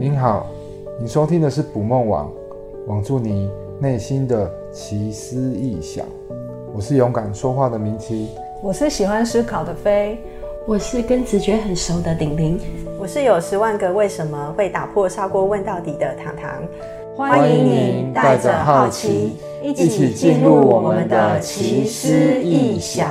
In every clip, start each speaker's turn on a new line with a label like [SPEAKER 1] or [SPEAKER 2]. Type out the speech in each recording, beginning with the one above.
[SPEAKER 1] 您好，你收听的是捕梦网，网住你内心的奇思异想。我是勇敢说话的明奇，
[SPEAKER 2] 我是喜欢思考的飞，
[SPEAKER 3] 我是跟直觉很熟的鼎鼎，
[SPEAKER 4] 我是有十万个为什么会打破砂锅问到底的糖糖。
[SPEAKER 2] 欢迎您带着好奇，一起进入我们的奇思异想。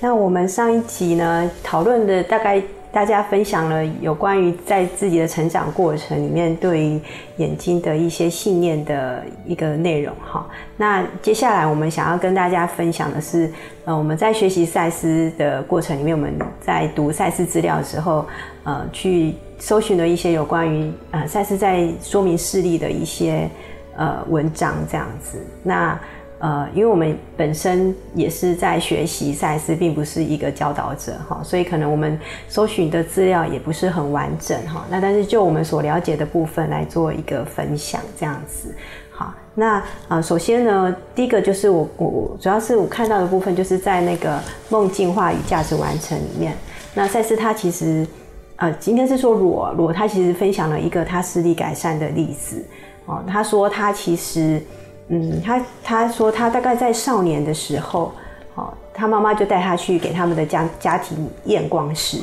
[SPEAKER 4] 那我们上一集呢，讨论的大概大家分享了有关于在自己的成长过程里面对于眼睛的一些信念的一个内容哈。那接下来我们想要跟大家分享的是，呃，我们在学习赛斯的过程里面，我们在读赛斯资料的时候，呃，去搜寻了一些有关于呃赛斯在说明视力的一些呃文章这样子。那呃，因为我们本身也是在学习赛斯，并不是一个教导者哈，所以可能我们搜寻的资料也不是很完整哈。那但是就我们所了解的部分来做一个分享，这样子。好，那呃，首先呢，第一个就是我我主要是我看到的部分，就是在那个梦境化与价值完成里面，那赛斯他其实呃，今天是说罗罗他其实分享了一个他视力改善的例子哦，他说他其实。嗯，他他说他大概在少年的时候，哦，他妈妈就带他去给他们的家家庭验光师，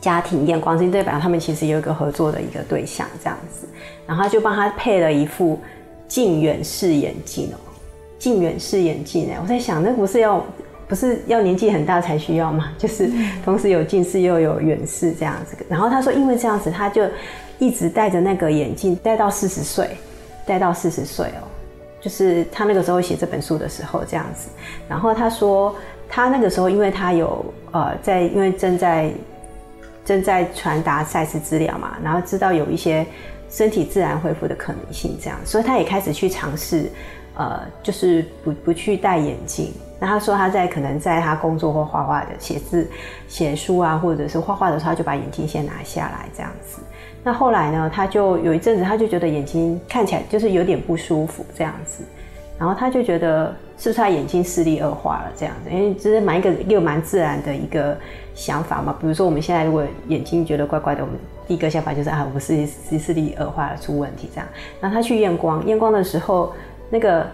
[SPEAKER 4] 家庭验光师代表他们其实有一个合作的一个对象这样子，然后他就帮他配了一副近远视眼镜哦，近远视眼镜哎，我在想那不是要不是要年纪很大才需要吗？就是同时有近视又有远视这样子，然后他说因为这样子他就一直戴着那个眼镜戴到四十岁，戴到四十岁哦。就是他那个时候写这本书的时候这样子，然后他说他那个时候，因为他有呃在，因为正在正在传达赛事资料嘛，然后知道有一些身体自然恢复的可能性，这样，所以他也开始去尝试，呃，就是不不去戴眼镜。那他说他在可能在他工作或画画的写字、写书啊，或者是画画的时候，他就把眼镜先拿下来这样子。那后来呢，他就有一阵子，他就觉得眼睛看起来就是有点不舒服这样子，然后他就觉得是不是他眼睛视力恶化了这样子，因为这是蛮一个又蛮自然的一个想法嘛。比如说我们现在如果眼睛觉得怪怪的，我们第一个想法就是啊，我视视视力恶化了出问题这样。然后他去验光，验光的时候，那个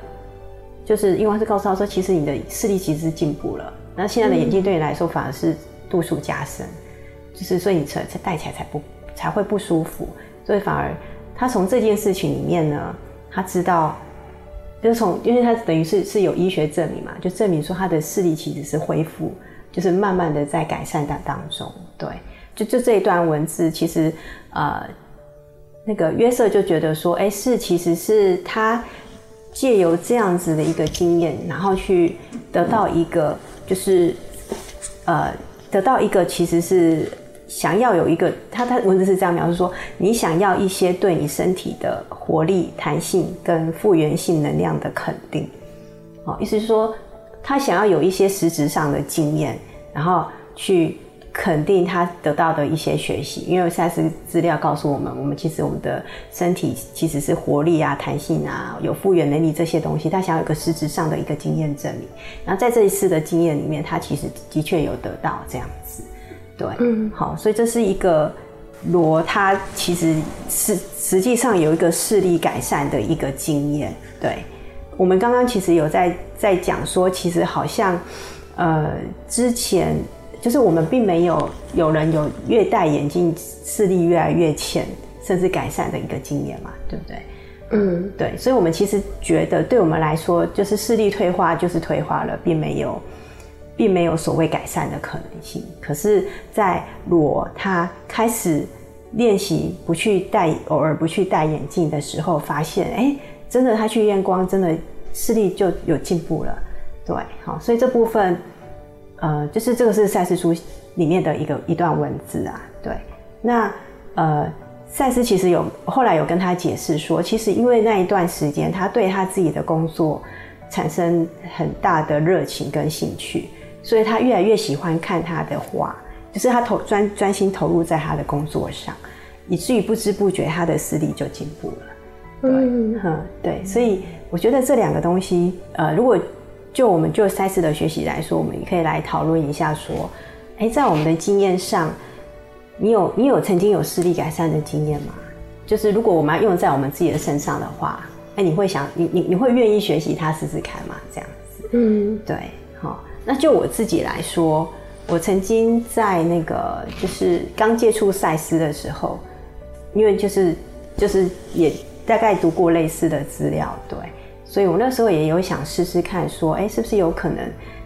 [SPEAKER 4] 就是验光师告诉他说，其实你的视力其实是进步了，那现在的眼镜对你来说反而是度数加深，就是所以你才才戴起来才不。才会不舒服，所以反而他从这件事情里面呢，他知道，就从，因为他等于是是有医学证明嘛，就证明说他的视力其实是恢复，就是慢慢的在改善的当中。对，就就这一段文字，其实呃，那个约瑟就觉得说，哎，是其实是他借由这样子的一个经验，然后去得到一个，就是呃，得到一个其实是。想要有一个，他他文字是这样描述说：你想要一些对你身体的活力、弹性跟复原性能量的肯定，哦，意思是说，他想要有一些实质上的经验，然后去肯定他得到的一些学习。因为赛斯资料告诉我们，我们其实我们的身体其实是活力啊、弹性啊、有复原能力这些东西，他想要有一个实质上的一个经验证明。然后在这一次的经验里面，他其实的确有得到这样子。对，嗯，好，所以这是一个罗，他其实是实际上有一个视力改善的一个经验。对，我们刚刚其实有在在讲说，其实好像呃之前就是我们并没有有人有越戴眼镜视力越来越浅，甚至改善的一个经验嘛，对不对？嗯，对，所以我们其实觉得对我们来说，就是视力退化就是退化了，并没有。并没有所谓改善的可能性。可是，在罗他开始练习不去戴，偶尔不去戴眼镜的时候，发现，哎，真的，他去验光，真的视力就有进步了。对，好，所以这部分，呃，就是这个是赛斯书里面的一个一段文字啊。对，那呃，赛斯其实有后来有跟他解释说，其实因为那一段时间，他对他自己的工作产生很大的热情跟兴趣。所以他越来越喜欢看他的画，就是他投专专心投入在他的工作上，以至于不知不觉他的视力就进步了。对，嗯，嗯，对，所以我觉得这两个东西，呃，如果就我们就赛斯的学习来说，我们也可以来讨论一下，说，哎，在我们的经验上，你有你有曾经有视力改善的经验吗？就是如果我们要用在我们自己的身上的话，哎，你会想你你你会愿意学习它试试看吗？这样子，嗯，对，好，那就我自己来说，我曾经在那个就是刚接触赛斯的时候，因为就是就是也大概读过类似的资料，对，所以我那时候也有想试试看，说，哎，是不是有可能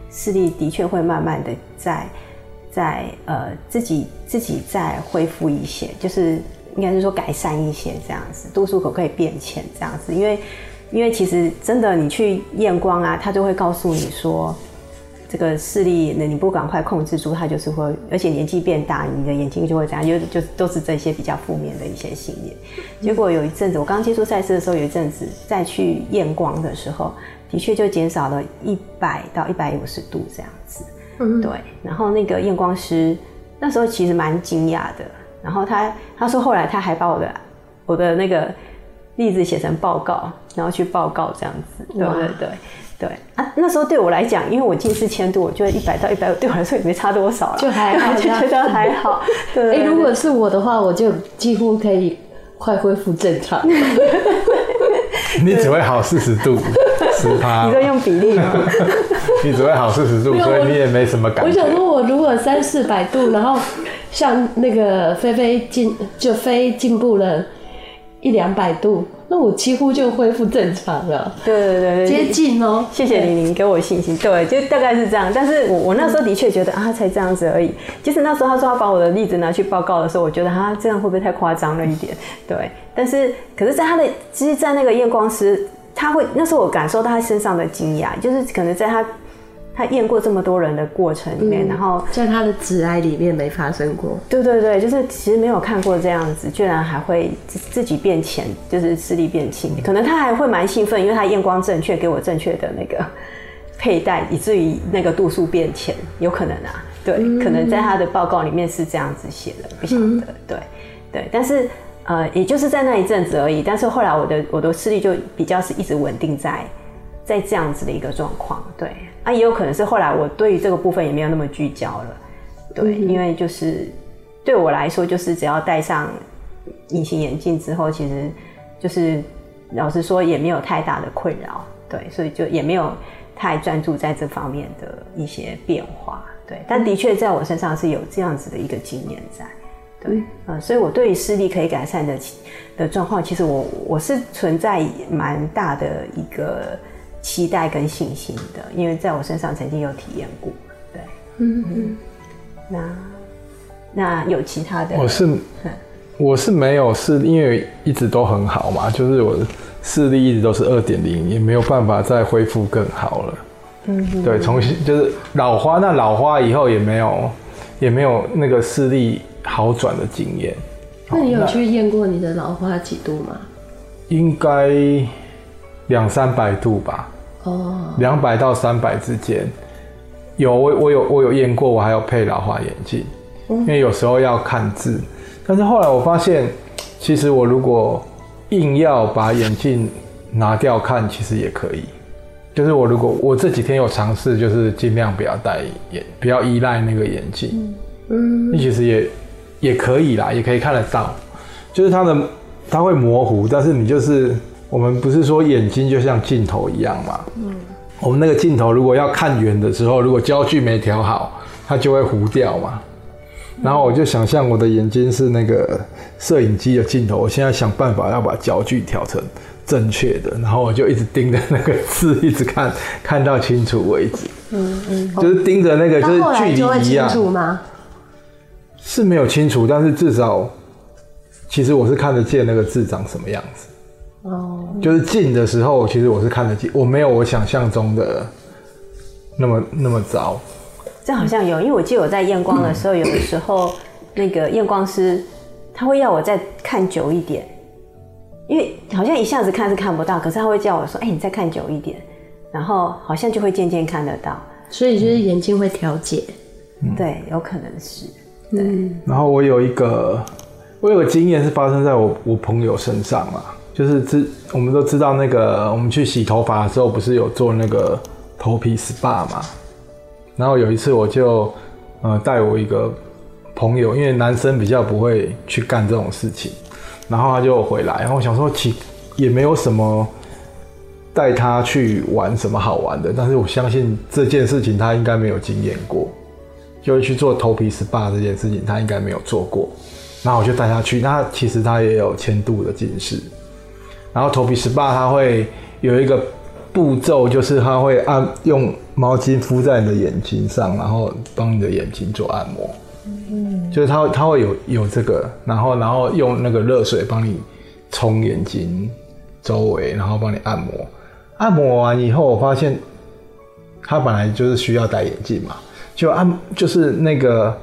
[SPEAKER 4] 视力的确会慢慢的在。在呃自己自己再恢复一些，就是应该是说改善一些这样子，度数可不可以变浅这样子？因为因为其实真的你去验光啊，他就会告诉你说，这个视力你不赶快控制住，它就是会，而且年纪变大，你的眼睛就会这样，就就都是这些比较负面的一些信念。结果有一阵子，我刚接触赛事的时候，有一阵子再去验光的时候，的确就减少了一百到一百五十度这样子。嗯。对，然后那个验光师那时候其实蛮惊讶的，然后他他说后来他还把我的我的那个例子写成报告，然后去报告这样子，对对对对啊，那时候对我来讲，因为我近视千度，我觉得一百到一百五对我来说也没差多少了，
[SPEAKER 3] 就还好，
[SPEAKER 4] 就觉得还好。对，对，对，
[SPEAKER 3] 如果是我的话，我就几乎可以快恢复正常。
[SPEAKER 1] 你只会好四十度，十趴。
[SPEAKER 4] 你在用比例吗？
[SPEAKER 1] 你只会好四十度，所以你也没什么感觉。
[SPEAKER 3] 我想说，我如果三四百度，然后像那个菲菲进就飞进步了一两百度，那我几乎就恢复正常了。
[SPEAKER 4] 对对对，
[SPEAKER 3] 接近哦。
[SPEAKER 4] 谢谢玲玲给我信心。对，就大概是这样。但是我我那时候的确觉得啊，才这样子而已。就是那时候他说他把我的例子拿去报告的时候，我觉得他这样会不会太夸张了一点？对。但是，可是在他的，其实，在那个验光师，他会那时候我感受到他身上的惊讶，就是可能在他。他验过这么多人的过程里面，嗯、然后
[SPEAKER 3] 在他的职涯里面没发生过。
[SPEAKER 4] 对对对，就是其实没有看过这样子，居然还会自己变浅，就是视力变轻。可能他还会蛮兴奋，因为他验光正确，给我正确的那个佩戴，以至于那个度数变浅，有可能啊。对，嗯、可能在他的报告里面是这样子写的，不晓得。嗯、对对，但是呃，也就是在那一阵子而已。但是后来我的我的视力就比较是一直稳定在在这样子的一个状况，对。啊，也有可能是后来我对于这个部分也没有那么聚焦了，对，嗯、因为就是对我来说，就是只要戴上隐形眼镜之后，其实就是老实说也没有太大的困扰，对，所以就也没有太专注在这方面的一些变化，对，但的确在我身上是有这样子的一个经验在，对，嗯、呃，所以我对于视力可以改善的的状况，其实我我是存在蛮大的一个。期待跟信心的，因为在我身上曾经有体验过，对，嗯嗯，那那有其他的？
[SPEAKER 1] 我是我是没有视力，因为一直都很好嘛，就是我视力一直都是二点零，也没有办法再恢复更好了。嗯，对，重新就是老花，那老花以后也没有也没有那个视力好转的经验。
[SPEAKER 3] 那你有去验过你的老花几度吗？
[SPEAKER 1] 应该两三百度吧。哦，两百到三百之间，有我我有我有验过，我还有配老花眼镜，嗯、因为有时候要看字。但是后来我发现，其实我如果硬要把眼镜拿掉看，其实也可以。就是我如果我这几天有尝试，就是尽量不要戴眼，不要依赖那个眼镜。嗯，你其实也也可以啦，也可以看得到。就是它的它会模糊，但是你就是。我们不是说眼睛就像镜头一样吗？嗯，我们那个镜头如果要看远的时候，如果焦距没调好，它就会糊掉嘛。然后我就想象我的眼睛是那个摄影机的镜头，我现在想办法要把焦距调成正确的，然后我就一直盯着那个字，一直看，看到清楚为止。嗯嗯，就是盯着那个，就是距离一样。清楚吗？是没有清楚，但是至少，其实我是看得见那个字长什么样子。哦，就是近的时候，其实我是看得见，我没有我想象中的那么那么糟。
[SPEAKER 4] 这好像有，因为我记得我在验光的时候，有的时候 那个验光师他会要我再看久一点，因为好像一下子看是看不到，可是他会叫我说：“哎，你再看久一点。”然后好像就会渐渐看得到。
[SPEAKER 3] 所以就是眼睛会调节，
[SPEAKER 4] 对，有可能是。对。
[SPEAKER 1] 然后我有一个，我有个经验是发生在我我朋友身上嘛。就是知，我们都知道那个，我们去洗头发的时候，不是有做那个头皮 SPA 嘛？然后有一次，我就呃带我一个朋友，因为男生比较不会去干这种事情，然后他就回来，然后我想说其也没有什么带他去玩什么好玩的，但是我相信这件事情他应该没有经验过，就会去做头皮 SPA 这件事情他应该没有做过，然后我就带他去，那其实他也有千度的近视，然后头皮 SPA 他会有一个步骤，就是他会按用毛巾敷在你的眼睛上，然后帮你的眼睛做按摩。嗯，就是他他会有有这个，然后然后用那个热水帮你冲眼睛周围，然后帮你按摩。按摩完以后，我发现他本来就是需要戴眼镜嘛，就按就是那个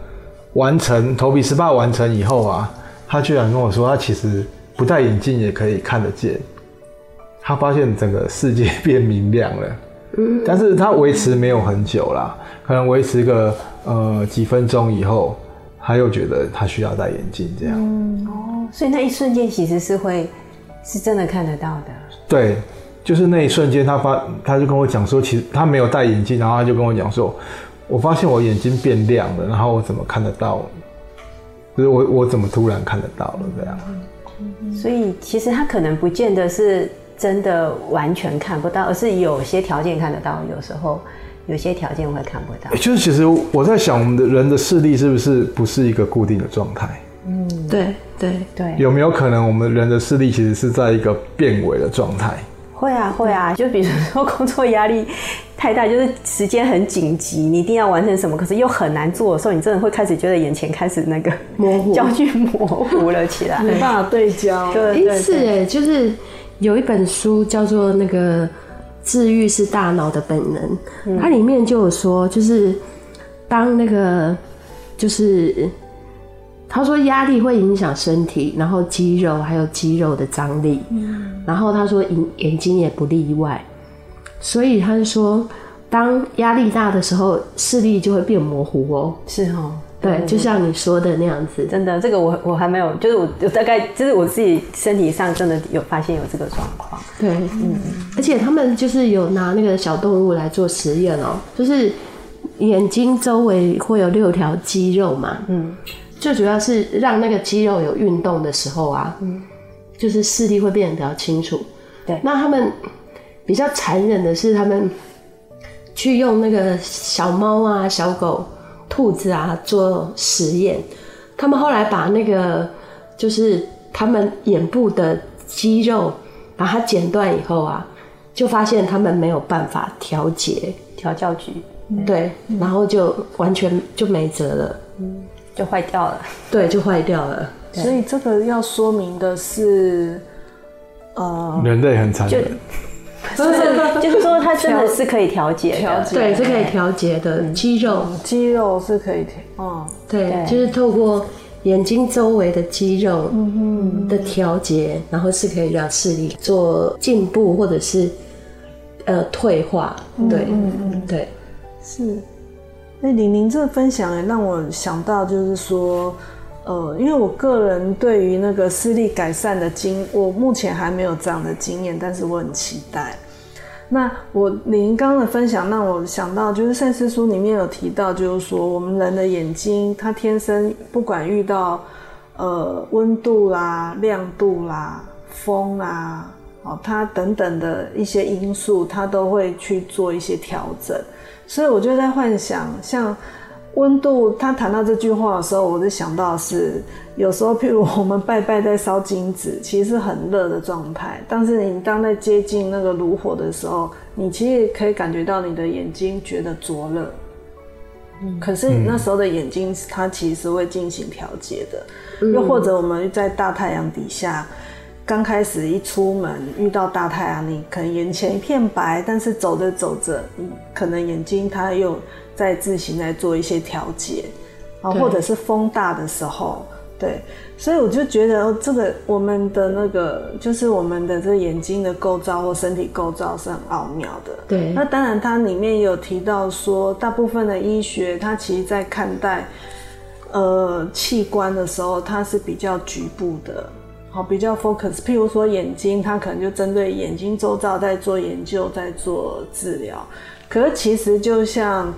[SPEAKER 1] 完成头皮 SPA 完成以后啊，他居然跟我说，他其实不戴眼镜也可以看得见。他发现整个世界变明亮了，嗯，但是他维持没有很久啦，可能维持个呃几分钟以后，他又觉得他需要戴眼镜这样。
[SPEAKER 4] 嗯哦，所以那一瞬间其实是会是真的看得到的。
[SPEAKER 1] 对，就是那一瞬间，他发他就跟我讲说，其实他没有戴眼镜，然后他就跟我讲说，我发现我眼睛变亮了，然后我怎么看得到？就是我我怎么突然看得到了这样？
[SPEAKER 4] 所以其实他可能不见得是。真的完全看不到，而是有些条件看得到，有时候有些条件会看不到。
[SPEAKER 1] 就是其实我在想，我们的人的视力是不是不是一个固定的状态？
[SPEAKER 3] 嗯，对对对。
[SPEAKER 1] 有没有可能我们人的视力其实是在一个变伪的状态？
[SPEAKER 4] 会啊会啊，就比如说工作压力太大，就是时间很紧急，你一定要完成什么，可是又很难做的时候，你真的会开始觉得眼前开始那个
[SPEAKER 3] 模糊，
[SPEAKER 4] 焦距模糊了起来，
[SPEAKER 5] 没办法对焦。
[SPEAKER 3] 对，是哎，就是。有一本书叫做《那个治愈是大脑的本能》，嗯，它里面就有说，就是当那个就是他说压力会影响身体，然后肌肉还有肌肉的张力，嗯，然后他说眼眼睛也不例外，所以他就说当压力大的时候，视力就会变模糊哦，
[SPEAKER 4] 是哦。
[SPEAKER 3] 对，就像你说的那样子，
[SPEAKER 4] 真的，这个我我还没有，就是我我大概就是我自己身体上真的有发现有这个状况。
[SPEAKER 3] 对，嗯，而且他们就是有拿那个小动物来做实验哦，就是眼睛周围会有六条肌肉嘛，嗯，最主要是让那个肌肉有运动的时候啊，嗯，就是视力会变得比较清楚。对，那他们比较残忍的是，他们去用那个小猫啊、小狗。兔子啊，做实验，他们后来把那个就是他们眼部的肌肉把它剪断以后啊，就发现他们没有办法调节。
[SPEAKER 4] 调教局，
[SPEAKER 3] 对，然后就完全就没辙了，
[SPEAKER 4] 嗯，就坏掉了，
[SPEAKER 3] 对，就坏掉了。
[SPEAKER 5] 所以这个要说明的是，呃，
[SPEAKER 1] 人类很残忍。
[SPEAKER 4] 不是，就是说它真的是可以调节，
[SPEAKER 3] 调节。对，是可以调节的肌肉，
[SPEAKER 5] 肌肉是可以调，
[SPEAKER 3] 哦，对，就是透过眼睛周围的肌肉的调节，然后是可以让视力做进步或者是呃退化，对，嗯嗯，对，
[SPEAKER 5] 是。那您您这个分享也让我想到，就是说。呃，因为我个人对于那个视力改善的经，我目前还没有这样的经验，但是我很期待。那我您刚刚的分享让我想到，就是赛斯书里面有提到，就是说我们人的眼睛，它天生不管遇到呃温度啦、亮度啦、风啦，哦，它等等的一些因素，它都会去做一些调整。所以我就在幻想，像。温度，他谈到这句话的时候，我就想到是有时候，譬如我们拜拜在烧金纸，其实是很热的状态。但是你当在接近那个炉火的时候，你其实可以感觉到你的眼睛觉得灼热。嗯，可是你那时候的眼睛，它其实会进行调节的。嗯。又或者我们在大太阳底下，刚开始一出门遇到大太阳，你可能眼前一片白，但是走着走着，你可能眼睛它又。在自行来做一些调节，啊，或者是风大的时候，对，所以我就觉得这个我们的那个就是我们的这眼睛的构造或身体构造是很奥妙的。
[SPEAKER 3] 对，
[SPEAKER 5] 那当然它里面有提到说，大部分的医学它其实在看待呃器官的时候，它是比较局部的，好，比较 focus。譬如说眼睛，它可能就针对眼睛周遭在做研究，在做治疗。可是其实就像。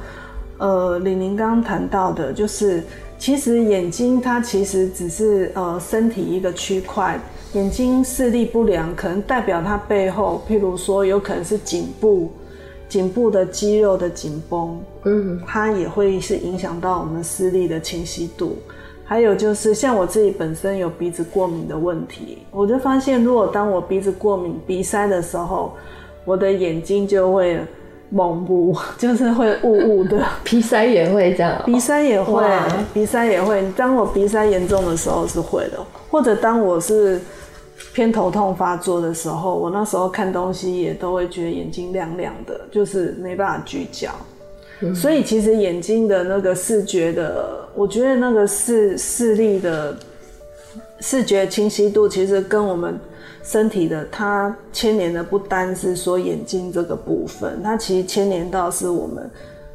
[SPEAKER 5] 呃，李宁刚刚谈到的，就是其实眼睛它其实只是呃身体一个区块，眼睛视力不良可能代表它背后，譬如说有可能是颈部，颈部的肌肉的紧绷，嗯，它也会是影响到我们视力的清晰度。还有就是像我自己本身有鼻子过敏的问题，我就发现如果当我鼻子过敏、鼻塞的时候，我的眼睛就会。蒙雾就是会雾雾的，
[SPEAKER 3] 鼻塞也会这样，
[SPEAKER 5] 鼻塞也会，鼻塞也会。当我鼻塞严重的时候是会的，或者当我是偏头痛发作的时候，我那时候看东西也都会觉得眼睛亮亮的，就是没办法聚焦。嗯。所以其实眼睛的那个视觉的，我觉得那个视视力的视觉清晰度，其实跟我们。身体的它牵连的不单是说眼睛这个部分，它其实牵连到是我们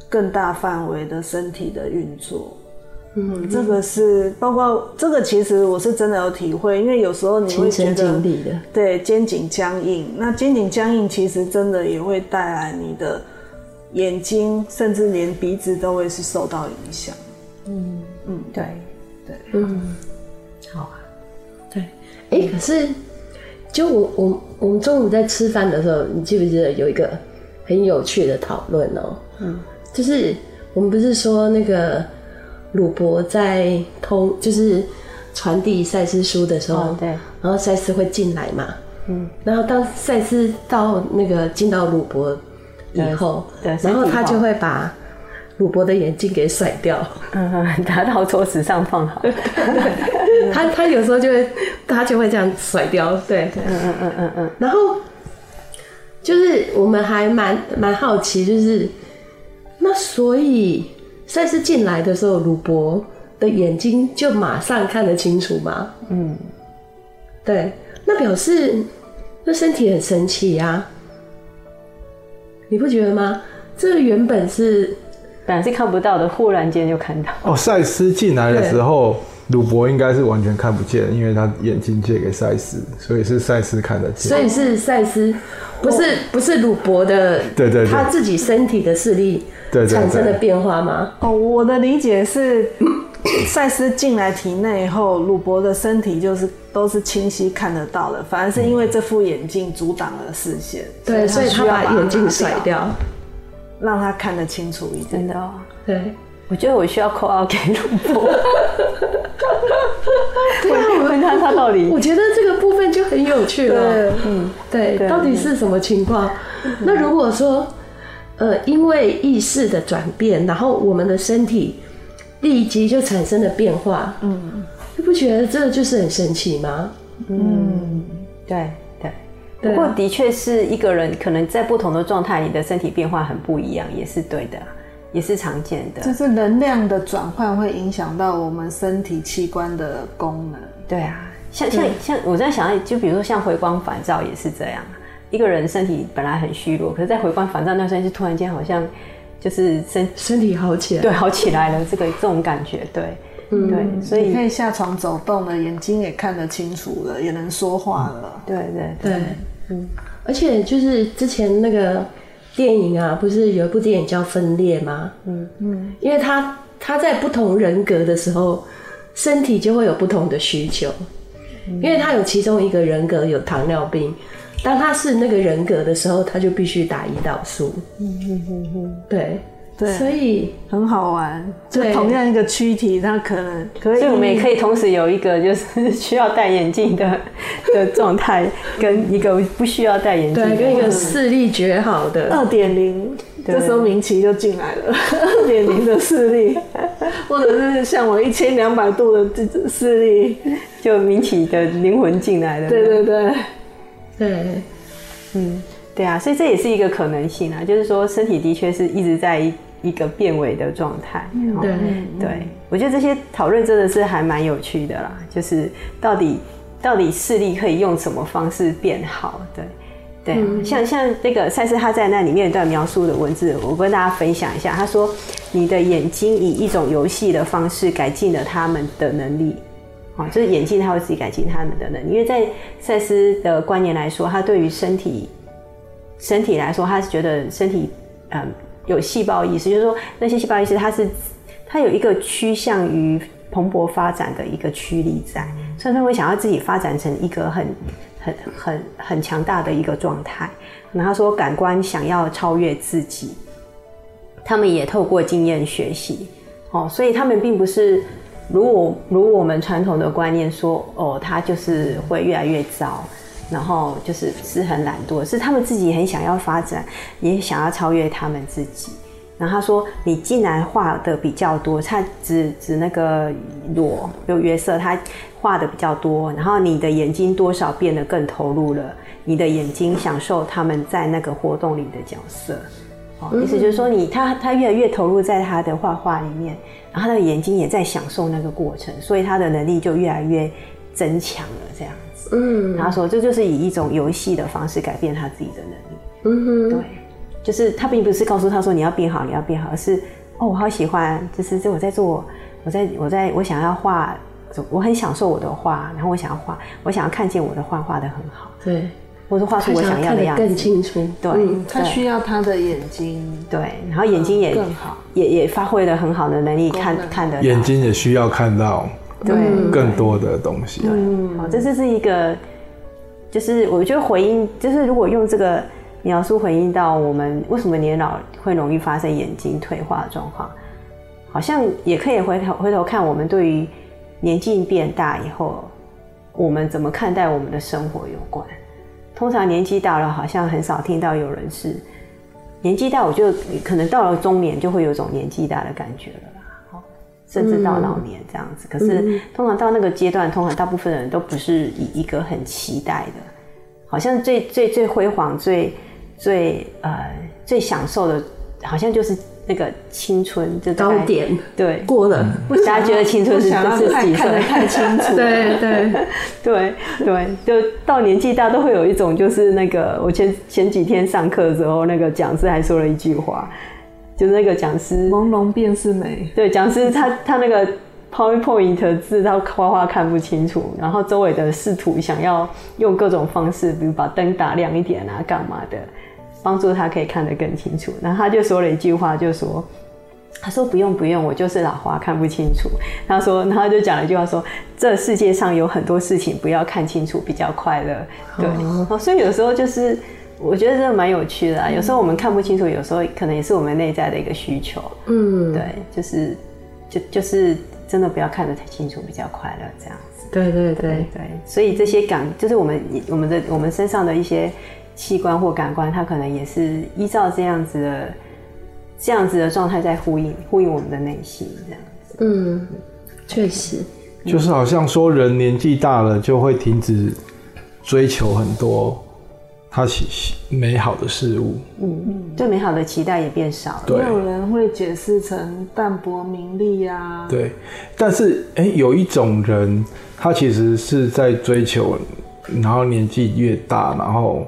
[SPEAKER 5] 更大范围的身体的运作。嗯，这个是包括这个，其实我是真的有体会，因为有时候你会觉得对肩颈僵硬，那肩颈僵硬其实真的也会带来你的眼睛，甚至连鼻子都会是受到影响。
[SPEAKER 4] 嗯。嗯，对对，
[SPEAKER 3] 嗯，好啊，对，哎、欸，可是。就我我我们中午在吃饭的时候，你记不记得有一个很有趣的讨论哦？嗯，就是我们不是说那个鲁伯在通，就是传递赛斯书的时候，
[SPEAKER 4] 哦、对，
[SPEAKER 3] 然后赛斯会进来嘛，嗯，然后当赛斯到那个进到鲁伯以后，对，然后他就会把。鲁伯的眼镜给甩掉，
[SPEAKER 4] 嗯，拿到桌子上放好。
[SPEAKER 3] 他他有时候就会，他就会这样甩掉，对，嗯嗯嗯嗯嗯。然后就是我们还蛮蛮好奇，就是那所以赛斯进来的时候，鲁伯的眼睛就马上看得清楚吗？嗯，对，那表示那身体很神奇呀，啊，你不觉得吗？这个原本是。
[SPEAKER 4] 本来是看不到的，忽然间就看到。
[SPEAKER 1] 哦，赛斯进来的时候，鲁伯应该是完全看不见，因为他眼睛借给赛斯，所以是赛斯看得见。
[SPEAKER 3] 所以是赛斯，不是不是鲁伯的，
[SPEAKER 1] 对对对，
[SPEAKER 3] 他自己身体的视力产生的变化吗？
[SPEAKER 5] 哦，我的理解是，赛斯进来体内以后，鲁伯的身体就是都是清晰看得到的，反而是因为这副眼镜阻挡了视线，
[SPEAKER 3] 对，所以他把眼镜甩掉。
[SPEAKER 5] 让他看得清楚一点。
[SPEAKER 4] 真的哦，
[SPEAKER 3] 对，
[SPEAKER 4] 我觉得我需要 call out 给鲁伯。对啊，我问他他到底，
[SPEAKER 3] 我觉得这个部分就很有趣了。嗯，对，到底是什么情况？那如果说，呃，因为意识的转变，然后我们的身体立即就产生了变化，嗯，你不觉得这就是很神奇吗？
[SPEAKER 4] 嗯，对。不过，的确是一个人可能在不同的状态你的身体变化很不一样，也是对的，也是常见的。
[SPEAKER 5] 就是能量的转换会影响到我们身体器官的功能。
[SPEAKER 4] 对啊，像像像我在想，就比如说像回光返照也是这样。一个人身体本来很虚弱，可是在回光返照那瞬间，突然间好像就是身
[SPEAKER 3] 身体好起来，
[SPEAKER 4] 对，好起来了。这个这种感觉，对，嗯，对，所以
[SPEAKER 5] 你可以下床走动了，眼睛也看得清楚了，也能说话了。
[SPEAKER 4] 对对对。对
[SPEAKER 3] 嗯，而且就是之前那个电影啊，不是有一部电影叫《分裂》吗？嗯嗯，因为他他在不同人格的时候，身体就会有不同的需求。嗯、因为他有其中一个人格有糖尿病，当他是那个人格的时候，他就必须打胰岛素。嗯嗯嗯嗯，对。对，所以
[SPEAKER 5] 很好玩。就同样一个躯体，它可能可以，
[SPEAKER 4] 所以我们也可以同时有一个就是需要戴眼镜的 的状态，跟一个不需要戴眼镜，
[SPEAKER 3] 对，跟一个视力绝好的
[SPEAKER 5] 二点零。这时候明奇就进来了，二点零的视力，或者是像我一千两百度的这视力，
[SPEAKER 4] 就明奇的灵魂进来了。
[SPEAKER 5] 对对对，
[SPEAKER 3] 对，
[SPEAKER 4] 嗯，对啊，所以这也是一个可能性啊，就是说身体的确是一直在。一个变为的状态，对对，我觉得这些讨论真的是还蛮有趣的啦。就是到底到底视力可以用什么方式变好？对对，嗯、像像那个赛斯他在那里面一段描述的文字，我跟大家分享一下。他说：“你的眼睛以一种游戏的方式改进了他们的能力，啊，就是眼睛他会自己改进他们的能力。因为在赛斯的观念来说，他对于身体身体来说，他是觉得身体嗯。”有细胞意识，就是说那些细胞意识，它是它有一个趋向于蓬勃发展的一个驱力在，所以他会想要自己发展成一个很很很很强大的一个状态。那他说感官想要超越自己，他们也透过经验学习，哦，所以他们并不是如我如我们传统的观念说，哦，他就是会越来越糟。然后就是是很懒惰，是他们自己很想要发展，也想要超越他们自己。然后他说：“你既然画的比较多，他指指那个裸有约瑟，他画的比较多，然后你的眼睛多少变得更投入了，你的眼睛享受他们在那个活动里的角色。哦，意思就是说你他他越来越投入在他的画画里面，然后他的眼睛也在享受那个过程，所以他的能力就越来越增强了，这样。”嗯，他说这就是以一种游戏的方式改变他自己的能力。嗯哼，对，就是他并不是告诉他说你要变好，你要变好，而是哦，我好喜欢，就是这我在做，我在我在我想要画，我很享受我的画，然后我想要画，我想要看见我的画画的很好，
[SPEAKER 3] 对，
[SPEAKER 4] 或者画出我想要的样子，
[SPEAKER 3] 更清楚。
[SPEAKER 4] 对，
[SPEAKER 5] 嗯，他需要他的眼睛，
[SPEAKER 4] 对，然后眼睛也
[SPEAKER 5] 更好，
[SPEAKER 4] 也也发挥了很好的能力，看看得
[SPEAKER 1] 眼睛也需要看到。对，更多的东西。
[SPEAKER 4] 嗯，好，这就是一个，就是我觉得回应，就是如果用这个描述回应到我们为什么年老会容易发生眼睛退化的状况，好像也可以回头回头看我们对于年纪变大以后，我们怎么看待我们的生活有关。通常年纪大了，好像很少听到有人是年纪大，我就可能到了中年就会有种年纪大的感觉了。甚至到老年这样子，可是通常到那个阶段，通常大部分人都不是以一个很期待的，好像最最最辉煌、最最呃最享受的，好像就是那个青春就
[SPEAKER 3] 高点，对，
[SPEAKER 4] 过了，大家觉得青春是是几岁？
[SPEAKER 5] 看得太清楚，
[SPEAKER 3] 对。对。
[SPEAKER 4] 对对，就到年纪大都会有一种，就是那个我前前几天上课的时候，那个讲师还说了一句话。就是那个讲师，
[SPEAKER 5] 朦胧便是美。
[SPEAKER 4] 对，讲师他他那个 PowerPoint 字他画画看不清楚，然后周围的试图想要用各种方式，比如把灯打亮一点啊，干嘛的，帮助他可以看得更清楚。然后他就说了一句话，就说：“他说不用不用，我就是老花看不清楚。”他说，然后就讲了一句话说：“这世界上有很多事情不要看清楚比较快乐。”对，所以有时候就是。我觉得这个蛮有趣的啊，有时候我们看不清楚，有时候可能也是我们内在的一个需求。嗯，对，就是就就是真的不要看得太清楚，比较快乐这样子。
[SPEAKER 3] 对对对对，
[SPEAKER 4] 对，所以这些感就是我们我们的我们身上的一些器官或感官，它可能也是依照这样子的这样子的状态在呼应呼应我们的内心这样子。
[SPEAKER 3] 嗯，确实，
[SPEAKER 1] 就是好像说人年纪大了就会停止追求很多。他喜美好的事物，
[SPEAKER 4] 嗯嗯，对美好的期待也变少了。
[SPEAKER 5] 没，有人会解释成淡泊名利呀、啊。
[SPEAKER 1] 对，但是哎、欸，有一种人，他其实是在追求，然后年纪越大，然后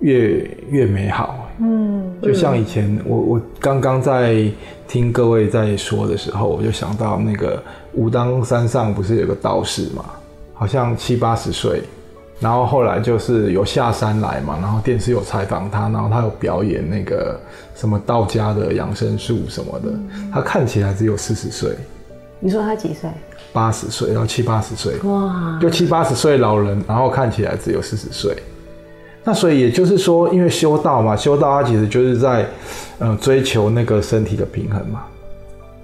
[SPEAKER 1] 越越美好。嗯，就像以前我我刚刚在听各位在说的时候，我就想到那个武当山上不是有个道士嘛，好像七八十岁。然后后来就是有下山来嘛，然后电视有采访他，然后他有表演那个什么道家的养生术什么的，嗯、他看起来只有四十岁。
[SPEAKER 4] 你说他几岁？
[SPEAKER 1] 八十岁，然后七八十岁。哇！就七八十岁老人，然后看起来只有四十岁。那所以也就是说，因为修道嘛，修道他其实就是在呃追求那个身体的平衡嘛，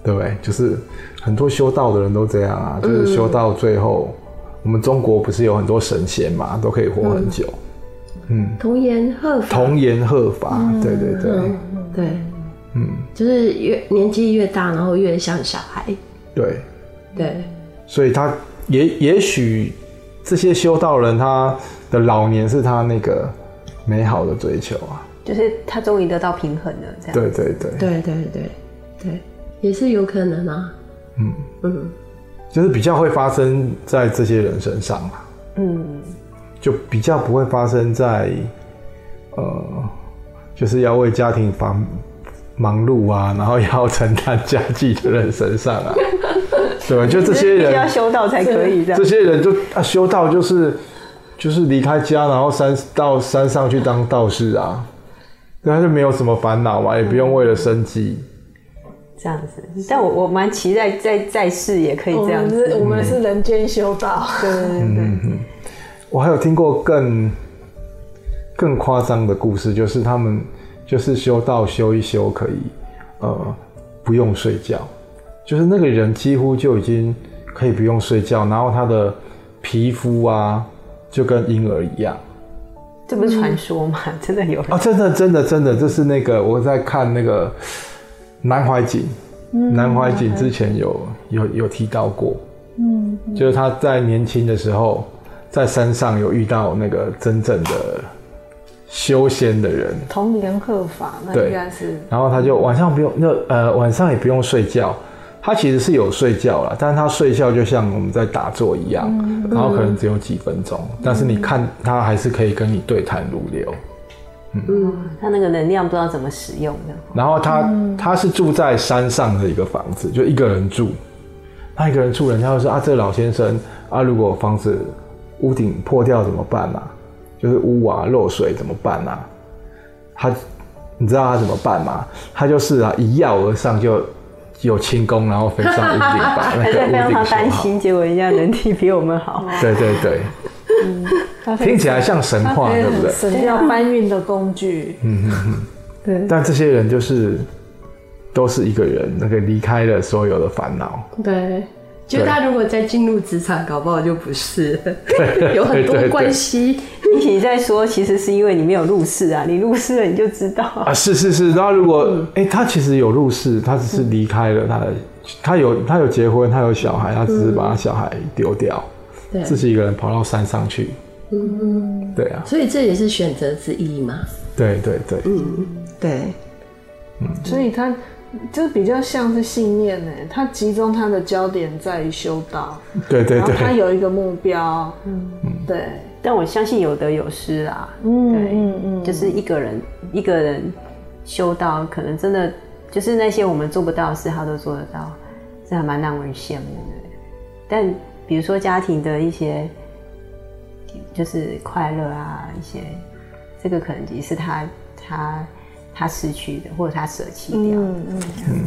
[SPEAKER 1] 对不对？就是很多修道的人都这样啊，就是修到最后。嗯我们中国不是有很多神仙嘛，都可以活很久。
[SPEAKER 3] 嗯，童颜鹤发。
[SPEAKER 1] 童颜鹤发，对对对，
[SPEAKER 3] 对，嗯，就是越年纪越大，然后越像小孩。
[SPEAKER 1] 对，
[SPEAKER 3] 对，
[SPEAKER 1] 所以他也也许这些修道人，他的老年是他那个美好的追求啊，
[SPEAKER 4] 就是他终于得到平衡了，这样。
[SPEAKER 1] 对对对，
[SPEAKER 3] 对对对。对，也是有可能啊。嗯。嗯。
[SPEAKER 1] 就是比较会发生在这些人身上嘛，嗯，就比较不会发生在，呃，就是要为家庭忙忙碌啊，然后要承担家计的人身上啊，对吧？就这些人
[SPEAKER 4] 要修道才可以这样，
[SPEAKER 1] 这些人就啊修道就是就是离开家，然后山到山上去当道士啊，那他就没有什么烦恼嘛，也不用为了生计。
[SPEAKER 4] 这样子。但我我蛮期待在在世也可以这样子。
[SPEAKER 5] 我们是人间修道，
[SPEAKER 4] 对对对对。
[SPEAKER 1] 我还有听过更更夸张的故事，就是他们就是修道修一修可以呃不用睡觉，就是那个人几乎就已经可以不用睡觉，然后他的皮肤啊就跟婴儿一样。
[SPEAKER 4] 这不是传说吗？嗯、真的有
[SPEAKER 1] 啊！真的真的真的，这是那个我在看那个南怀瑾，嗯、南怀瑾之前有有有提到过，嗯，就是他在年轻的时候。在山上有遇到那个真正的修仙的人，
[SPEAKER 5] 童年鹤法，那应该是。
[SPEAKER 1] 然后他就晚上不用，那呃晚上也不用睡觉，他其实是有睡觉了，但是他睡觉就像我们在打坐一样，嗯、然后可能只有几分钟，嗯、但是你看他还是可以跟你对谈如流。
[SPEAKER 4] 嗯，嗯他那个能量不知道怎么使用的。
[SPEAKER 1] 然后他他是住在山上的一个房子，就一个人住，他一个人住，人家就说啊，这个老先生啊，如果房子。屋顶破掉怎么办啊？就是屋瓦漏水怎么办啊？他，你知道他怎么办吗？他就是啊，一跃而上就有轻功，然后飞上屋顶，把那个屋顶修好。非常担
[SPEAKER 4] 心，结果人家能力比我们好。
[SPEAKER 1] 对对对，嗯，听起来像神话，对不对？
[SPEAKER 5] 神要搬运的工具。嗯嗯嗯，
[SPEAKER 1] 对。但这些人就是都是一个人，那个离开了所有的烦恼。
[SPEAKER 3] 对。就他如果再进入职场，搞不好就不是，有很多关系。
[SPEAKER 4] 你在说，其实是因为你没有入世啊，你入世了你就知道
[SPEAKER 1] 啊。是是是，然后如果哎、嗯欸，他其实有入世，他只是离开了他的，他有他有结婚，他有小孩，他只是把他小孩丢掉，嗯、自己一个人跑到山上去。嗯，对啊。
[SPEAKER 3] 所以这也是选择之一嘛。
[SPEAKER 1] 对对对，
[SPEAKER 3] 嗯，对，
[SPEAKER 5] 嗯，所以他。就比较像是信念呢，他集中他的焦点在于修道，
[SPEAKER 1] 对对对，
[SPEAKER 5] 他有一个目标，嗯对。
[SPEAKER 4] 但我相信有得有失啊，嗯对嗯嗯，就是一个人一个人修道，可能真的就是那些我们做不到的事，他都做得到，这还蛮让人羡慕的。但比如说家庭的一些，就是快乐啊，一些这个可能也是他他。他失去的，或者他舍弃掉。嗯嗯嗯。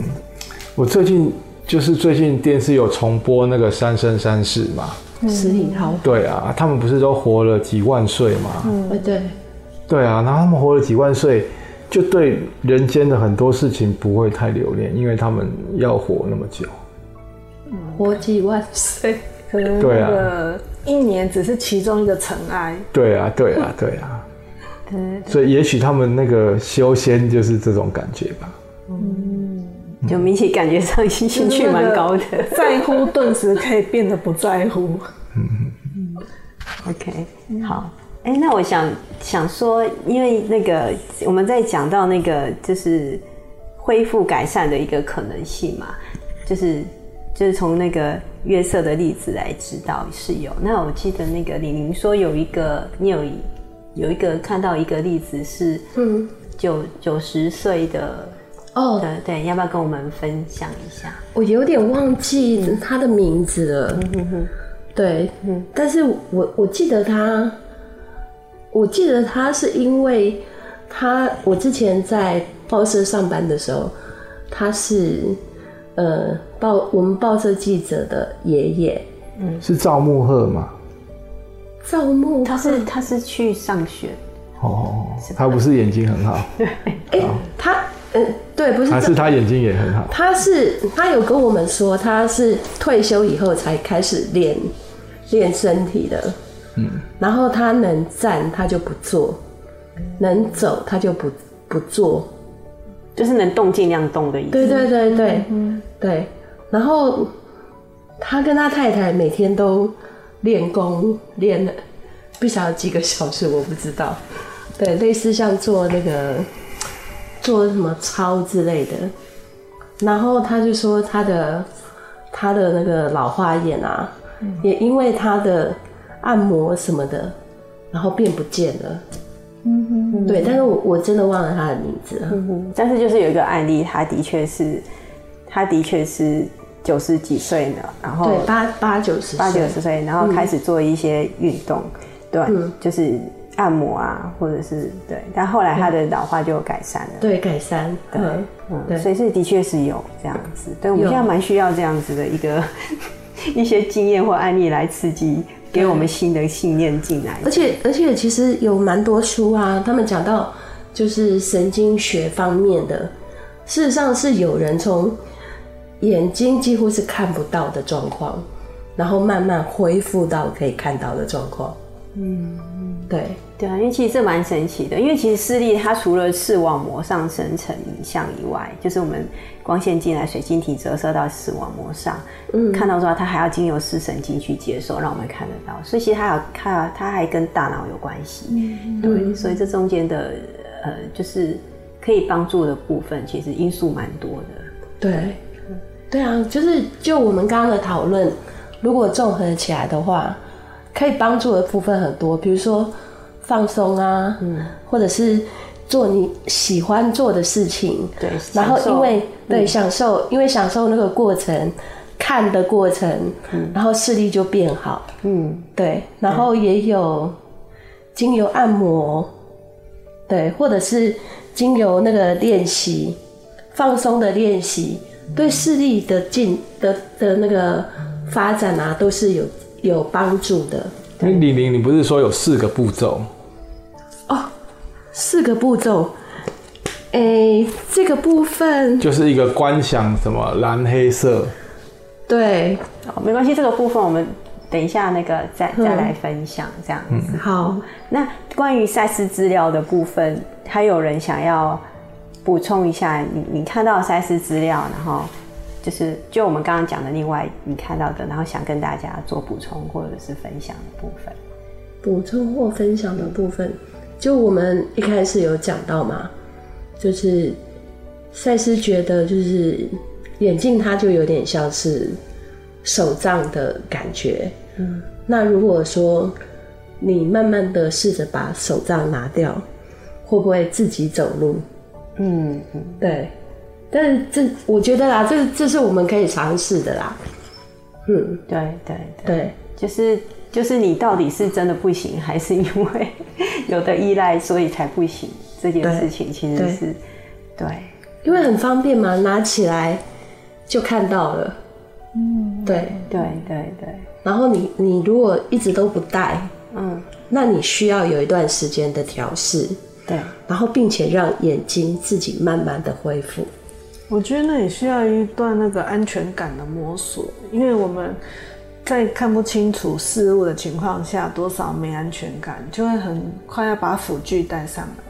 [SPEAKER 1] 我最近就是最近电视有重播那个《三生三世》嘛，
[SPEAKER 3] 石礼涛。
[SPEAKER 1] 对啊，他们不是都活了几万岁嘛？
[SPEAKER 3] 嗯，对。
[SPEAKER 1] 对啊，然后他们活了几万岁，就对人间的很多事情不会太留恋，因为他们要活那么久。
[SPEAKER 3] 活几万岁，
[SPEAKER 5] 可能那个一年只是其中一个尘埃。
[SPEAKER 1] 对啊，对啊，对啊。所以也许他们那个修仙就是这种感觉吧。
[SPEAKER 4] 嗯，就明显感觉上兴趣蛮高的，
[SPEAKER 5] 在乎顿时可以变得不在乎。嗯
[SPEAKER 4] 嗯 OK，好。哎、欸，那我想想说，因为那个我们在讲到那个就是恢复改善的一个可能性嘛，就是就是从那个约瑟的例子来知道是有。那我记得那个李宁说有一个你有一。有一个看到一个例子是，嗯，九九十岁的哦，对对，要不要跟我们分享一下？
[SPEAKER 3] 我有点忘记他的名字了，嗯哼哼，对，嗯，但是我我记得他，我记得他是因为他，我之前在报社上班的时候，他是呃报我们报社记者的爷爷，
[SPEAKER 1] 嗯，是赵慕鹤吗？
[SPEAKER 3] 赵慕，
[SPEAKER 4] 他是他是去上学
[SPEAKER 1] 哦，他不是眼睛很好，
[SPEAKER 3] 对，哎，他嗯，对，不是，
[SPEAKER 1] 还是他眼睛也很好。
[SPEAKER 3] 他是他有跟我们说，他是退休以后才开始练练身体的，嗯，然后他能站他就不坐，能走他就不不坐，
[SPEAKER 4] 就是能动尽量动的意思。
[SPEAKER 3] 对对对对，嗯对，然后他跟他太太每天都。练功练了不晓得几个小时，我不知道。对，类似像做那个做什么操之类的。然后他就说他的他的那个老花眼啊，嗯、也因为他的按摩什么的，然后变不见了。嗯对，但是我我真的忘了他的名字了。嗯哼，
[SPEAKER 4] 但是就是有一个案例，他的确是，他的确是。九十几岁了，然后
[SPEAKER 3] 对八八九十
[SPEAKER 4] 八九十岁，然后开始做一些运动，嗯、对，嗯、就是按摩啊，或者是对，但后来他的老化就改善了。
[SPEAKER 3] 对，改善。
[SPEAKER 4] 对，嗯，对，所以是的确是有这样子。对，我们现在蛮需要这样子的一个 一些经验或案例来刺激，给我们新的信念进来。
[SPEAKER 3] 而且而且，其实有蛮多书啊，他们讲到就是神经学方面的，事实上是有人从眼睛几乎是看不到的状况，然后慢慢恢复到可以看到的状况。嗯，对。
[SPEAKER 4] 对啊，因为其实这蛮神奇的。因为其实视力它除了视网膜上生成影像以外，就是我们光线进来，水晶体折射到视网膜上，嗯，看到之后，它还要经由视神经去接收，让我们看得到。所以其实它有看，它还跟大脑有关系。嗯，对。所以这中间的呃，就是可以帮助的部分，其实因素蛮多的。
[SPEAKER 3] 对，对啊，就是就我们刚刚的讨论，如果综合起来的话，可以帮助的部分很多，比如说。放松啊，嗯，或者是做你喜欢做的事情，
[SPEAKER 4] 对，
[SPEAKER 3] 然后因为对享受，因为享受那个过程，看的过程，嗯，然后视力就变好，嗯，对，然后也有精油按摩，对，或者是精油那个练习放松的练习，对视力的进的的那个发展啊，都是有有帮助的。
[SPEAKER 1] 因为李玲，你不是说有四个步骤？
[SPEAKER 3] 四个步骤，哎、欸，这个部分
[SPEAKER 1] 就是一个观想什么蓝黑色，
[SPEAKER 3] 对，
[SPEAKER 4] 哦，没关系，这个部分我们等一下那个再再来分享，这样子。
[SPEAKER 3] 嗯、好，
[SPEAKER 4] 那关于赛事资料的部分，还有人想要补充一下你，你你看到赛事资料，然后就是就我们刚刚讲的另外你看到的，然后想跟大家做补充或者是分享的部分，
[SPEAKER 3] 补充或分享的部分。就我们一开始有讲到嘛，就是赛斯觉得就是眼镜它就有点像是手杖的感觉，嗯，那如果说你慢慢的试着把手杖拿掉，会不会自己走路？嗯嗯，对，但是这我觉得啦，这这是我们可以尝试的啦，
[SPEAKER 4] 嗯，对对对，对。就是。就是你到底是真的不行，还是因为有的依赖，所以才不行？这件事情其实是对，对，
[SPEAKER 3] 因为很方便嘛，拿起来就看到了。嗯，对
[SPEAKER 4] 对对对。
[SPEAKER 3] 然后你你如果一直都不戴，嗯，那你需要有一段时间的调试，
[SPEAKER 4] 对，
[SPEAKER 3] 然后并且让眼睛自己慢慢的恢复。
[SPEAKER 5] 我觉得那也需要一段那个安全感的摸索，因为我们。在看不清楚事物的情况下，多少没安全感，就会很快要把辅具带上来。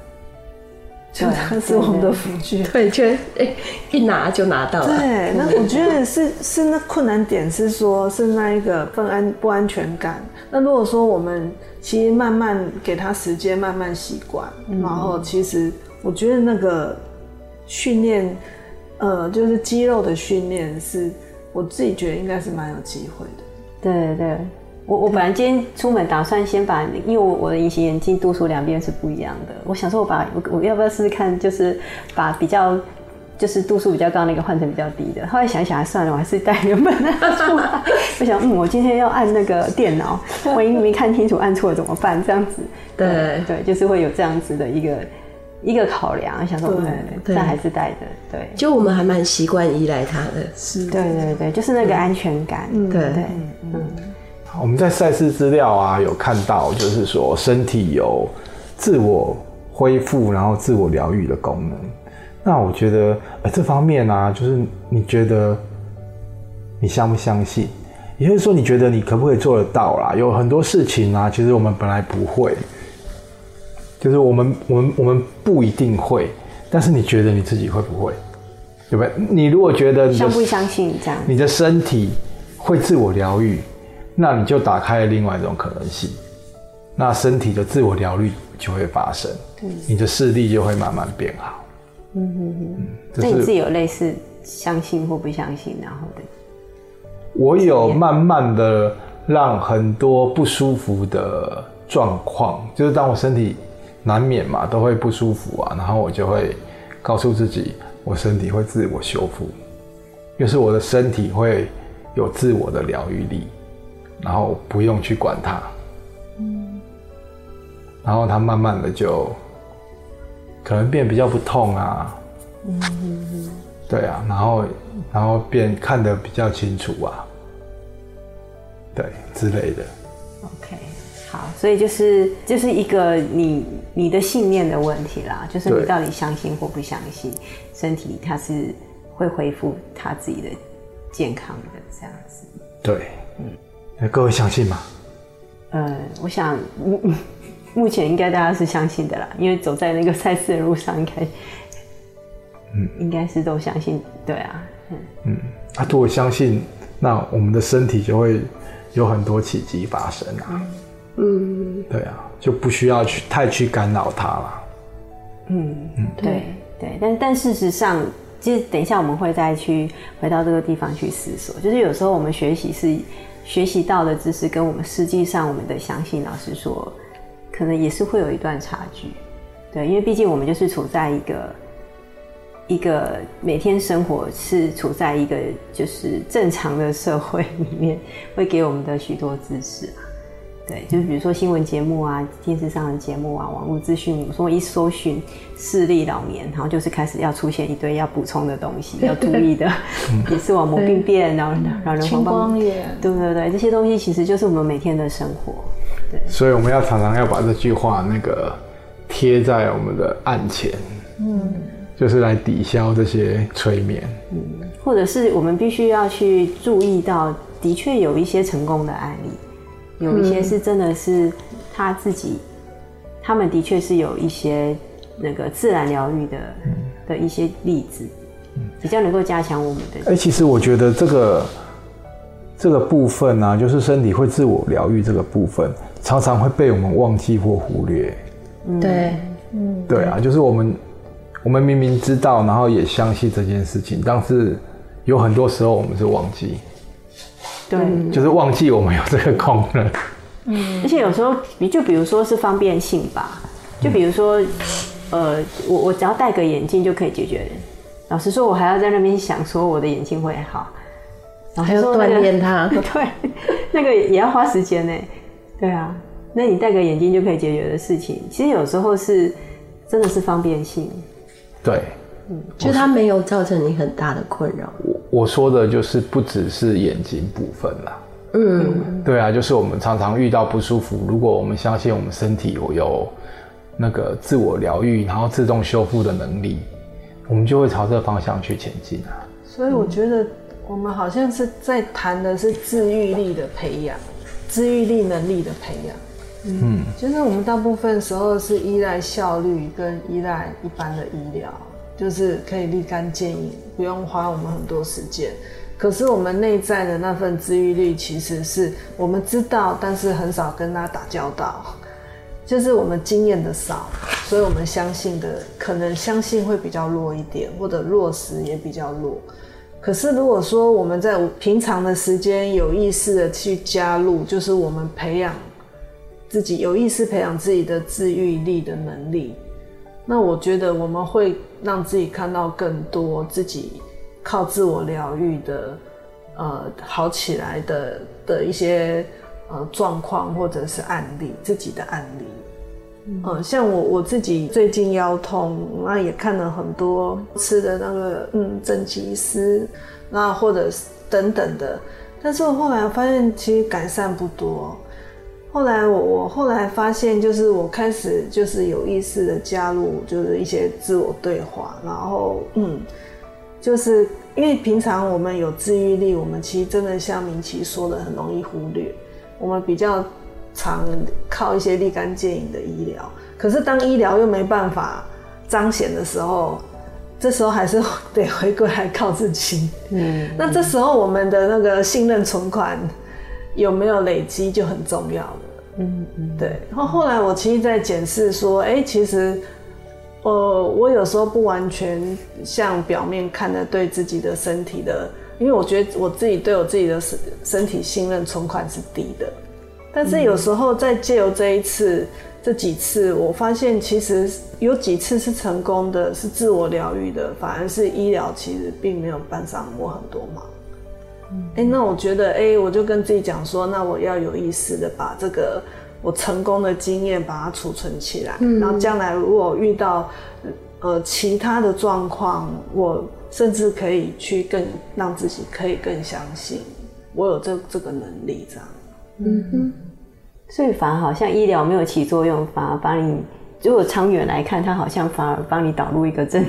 [SPEAKER 5] 就它是我们的辅具，
[SPEAKER 3] 对，就哎 一拿就拿到了。
[SPEAKER 5] 对，那 我觉得是是那困难点是说，是那一个不安不安全感。那如果说我们其实慢慢给他时间，慢慢习惯，然后其实我觉得那个训练，呃，就是肌肉的训练，是我自己觉得应该是蛮有机会的。
[SPEAKER 4] 对对对，我我本来今天出门打算先把，因为我我的隐形眼镜度数两边是不一样的，我想说我把我我要不要试试看，就是把比较就是度数比较高那个换成比较低的。后来想想还算了，我还是带原本的出来。我想嗯，我今天要按那个电脑，万一没看清楚按错了怎么办？这样子，对对，对，就是会有这样子的一个一个考量。想说嗯，但还是带着。对，
[SPEAKER 3] 就我们还蛮习惯依赖他的，
[SPEAKER 4] 是，对对对，就是那个安全感。
[SPEAKER 3] 对对。对
[SPEAKER 1] 嗯，我们在赛事资料啊有看到，就是说身体有自我恢复，然后自我疗愈的功能。那我觉得，呃，这方面啊，就是你觉得你相不相信？也就是说，你觉得你可不可以做得到啦？有很多事情啊，其实我们本来不会，就是我们我们我们不一定会，但是你觉得你自己会不会？对不对？你如果觉得你
[SPEAKER 4] 相不相信这样，
[SPEAKER 1] 你的身体。会自我疗愈，那你就打开了另外一种可能性，那身体的自我疗愈就会发生，嗯，你的视力就会慢慢变好。嗯哼
[SPEAKER 4] 哼，那你自己有类似相信或不相信，然后的？
[SPEAKER 1] 我有慢慢的让很多不舒服的状况，就是当我身体难免嘛，都会不舒服啊，然后我就会告诉自己，我身体会自我修复，就是我的身体会。有自我的疗愈力，然后不用去管它。然后它慢慢的就可能变比较不痛啊，对啊，然后然后变看得比较清楚啊，对之类的。
[SPEAKER 4] 好，所以就是就是一个你你的信念的问题啦，就是你到底相信或不相信身体它是会恢复它自己的健康的这样子。
[SPEAKER 1] 对，嗯，那各位相信吗？
[SPEAKER 4] 呃，我想，目前应该大家是相信的啦，因为走在那个赛事的路上，应该，嗯，应该是都相信，对啊，嗯，
[SPEAKER 1] 嗯，啊，如果相信，那我们的身体就会有很多奇迹发生啊，嗯，对啊，就不需要去太去干扰他了，
[SPEAKER 4] 嗯嗯，对。对，但但事实上，其实等一下我们会再去回到这个地方去思索，就是有时候我们学习是。学习到的知识跟我们实际上我们的相信，老师说，可能也是会有一段差距，对，因为毕竟我们就是处在一个一个每天生活是处在一个就是正常的社会里面，会给我们的许多知识啊。对，就是比如说新闻节目啊、电视上的节目啊、网络资讯，说一搜寻视力老年，然后就是开始要出现一堆要补充的东西，要注意的，也是网膜病变，然后老人黄光眼，对对对，这些东西其实就是我们每天的生活。对，
[SPEAKER 1] 所以我们要常常要把这句话那个贴在我们的案前，嗯，就是来抵消这些催眠，
[SPEAKER 4] 嗯，或者是我们必须要去注意到，的确有一些成功的案例。有一些是真的是他自己，嗯、他们的确是有一些那个自然疗愈的、嗯、的一些例子，比较能够加强我们的。
[SPEAKER 1] 哎、欸，其实我觉得这个这个部分呢、啊，就是身体会自我疗愈这个部分，常常会被我们忘记或忽略。
[SPEAKER 3] 对，
[SPEAKER 1] 嗯，对啊，就是我们我们明明知道，然后也相信这件事情，但是有很多时候我们是忘记。
[SPEAKER 4] 对，
[SPEAKER 1] 就是忘记我们有这个功能。
[SPEAKER 4] 嗯，而且有时候，就比如说是方便性吧，就比如说，呃，我我只要戴个眼镜就可以解决。老实说，我还要在那边想说我的眼睛会好，
[SPEAKER 3] 然后还要锻炼它。
[SPEAKER 4] 对，那个也要花时间呢。对啊，那你戴个眼镜就可以解决的事情，其实有时候是真的是方便性。
[SPEAKER 1] 对。
[SPEAKER 3] 嗯，就它没有造成你很大的困扰。
[SPEAKER 1] 我我说的就是不只是眼睛部分啦。嗯，对啊，就是我们常常遇到不舒服，如果我们相信我们身体有有那个自我疗愈，然后自动修复的能力，我们就会朝这个方向去前进啊。
[SPEAKER 5] 所以我觉得我们好像是在谈的是自愈力的培养，自愈力能力的培养。嗯，就是我们大部分时候是依赖效率跟依赖一般的医疗。就是可以立竿见影，不用花我们很多时间。可是我们内在的那份治愈力，其实是我们知道，但是很少跟他打交道。就是我们经验的少，所以我们相信的可能相信会比较弱一点，或者落实也比较弱。可是如果说我们在平常的时间有意识的去加入，就是我们培养自己有意识培养自己的治愈力的能力。那我觉得我们会让自己看到更多自己靠自我疗愈的，呃，好起来的的一些呃状况或者是案例，自己的案例。嗯、呃，像我我自己最近腰痛，那也看了很多吃的那个嗯正气丝，那或者是等等的，但是我后来发现其实改善不多。后来我我后来发现，就是我开始就是有意识的加入，就是一些自我对话，然后嗯，就是因为平常我们有治愈力，我们其实真的像明奇说的，很容易忽略。我们比较常靠一些立竿见影的医疗，可是当医疗又没办法彰显的时候，这时候还是得回归来靠自己。嗯，那这时候我们的那个信任存款有没有累积就很重要了。嗯嗯，对。然后后来我其实，在检视说，哎、欸，其实，呃，我有时候不完全像表面看的对自己的身体的，因为我觉得我自己对我自己的身身体信任存款是低的。但是有时候在借由这一次、这几次，我发现其实有几次是成功的，是自我疗愈的，反而是医疗其实并没有帮上我很多忙。哎、欸，那我觉得，哎、欸，我就跟自己讲说，那我要有意识的把这个我成功的经验把它储存起来，嗯、然后将来如果遇到呃其他的状况，我甚至可以去更让自己可以更相信我有这这个能力这样。
[SPEAKER 4] 嗯哼，所以反而好像医疗没有起作用，反而帮你，如果长远来看，它好像反而帮你导入一个正。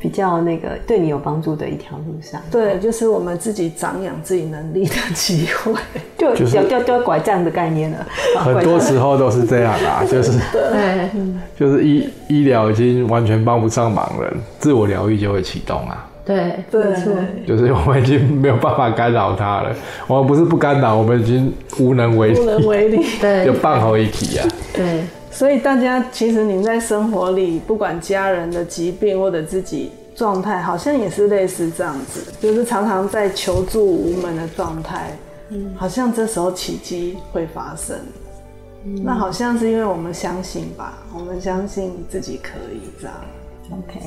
[SPEAKER 4] 比较那个对你有帮助的一条路上，
[SPEAKER 5] 对，就是我们自己长养自己能力的机会，
[SPEAKER 4] 就掉掉掉拐杖的概念了。
[SPEAKER 1] 很多时候都是这样啦，就是对，就是医医疗已经完全帮不上忙了，自我疗愈就会启动啊。
[SPEAKER 3] 对，对，没错，
[SPEAKER 1] 就是我们已经没有办法干扰它了。我们不是不干扰，我们已经无能为力，
[SPEAKER 5] 无能为力，
[SPEAKER 3] 对，
[SPEAKER 1] 就半合一体啊。
[SPEAKER 3] 对。
[SPEAKER 5] 所以大家其实你在生活里，不管家人的疾病或者自己状态，好像也是类似这样子，就是常常在求助无门的状态。嗯，好像这时候奇迹会发生。嗯，那好像是因为我们相信吧，我们相信自己可以这样。
[SPEAKER 4] OK，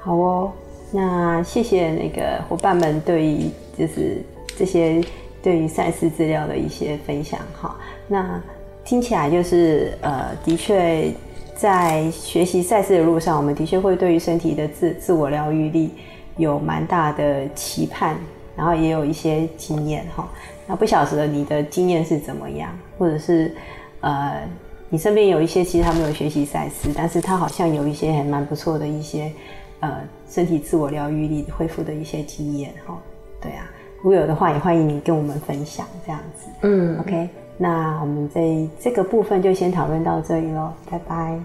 [SPEAKER 4] 好哦。那谢谢那个伙伴们对于就是这些对于赛事资料的一些分享哈。那。听起来就是呃，的确在学习赛事的路上，我们的确会对于身体的自自我疗愈力有蛮大的期盼，然后也有一些经验哈。那不晓得你的经验是怎么样，或者是呃，你身边有一些其实他没有学习赛事，但是他好像有一些还蛮不错的一些呃身体自我疗愈力恢复的一些经验哈。对啊，如果有的话，也欢迎你跟我们分享这样子。嗯，OK。那我们这这个部分就先讨论到这里喽，拜拜。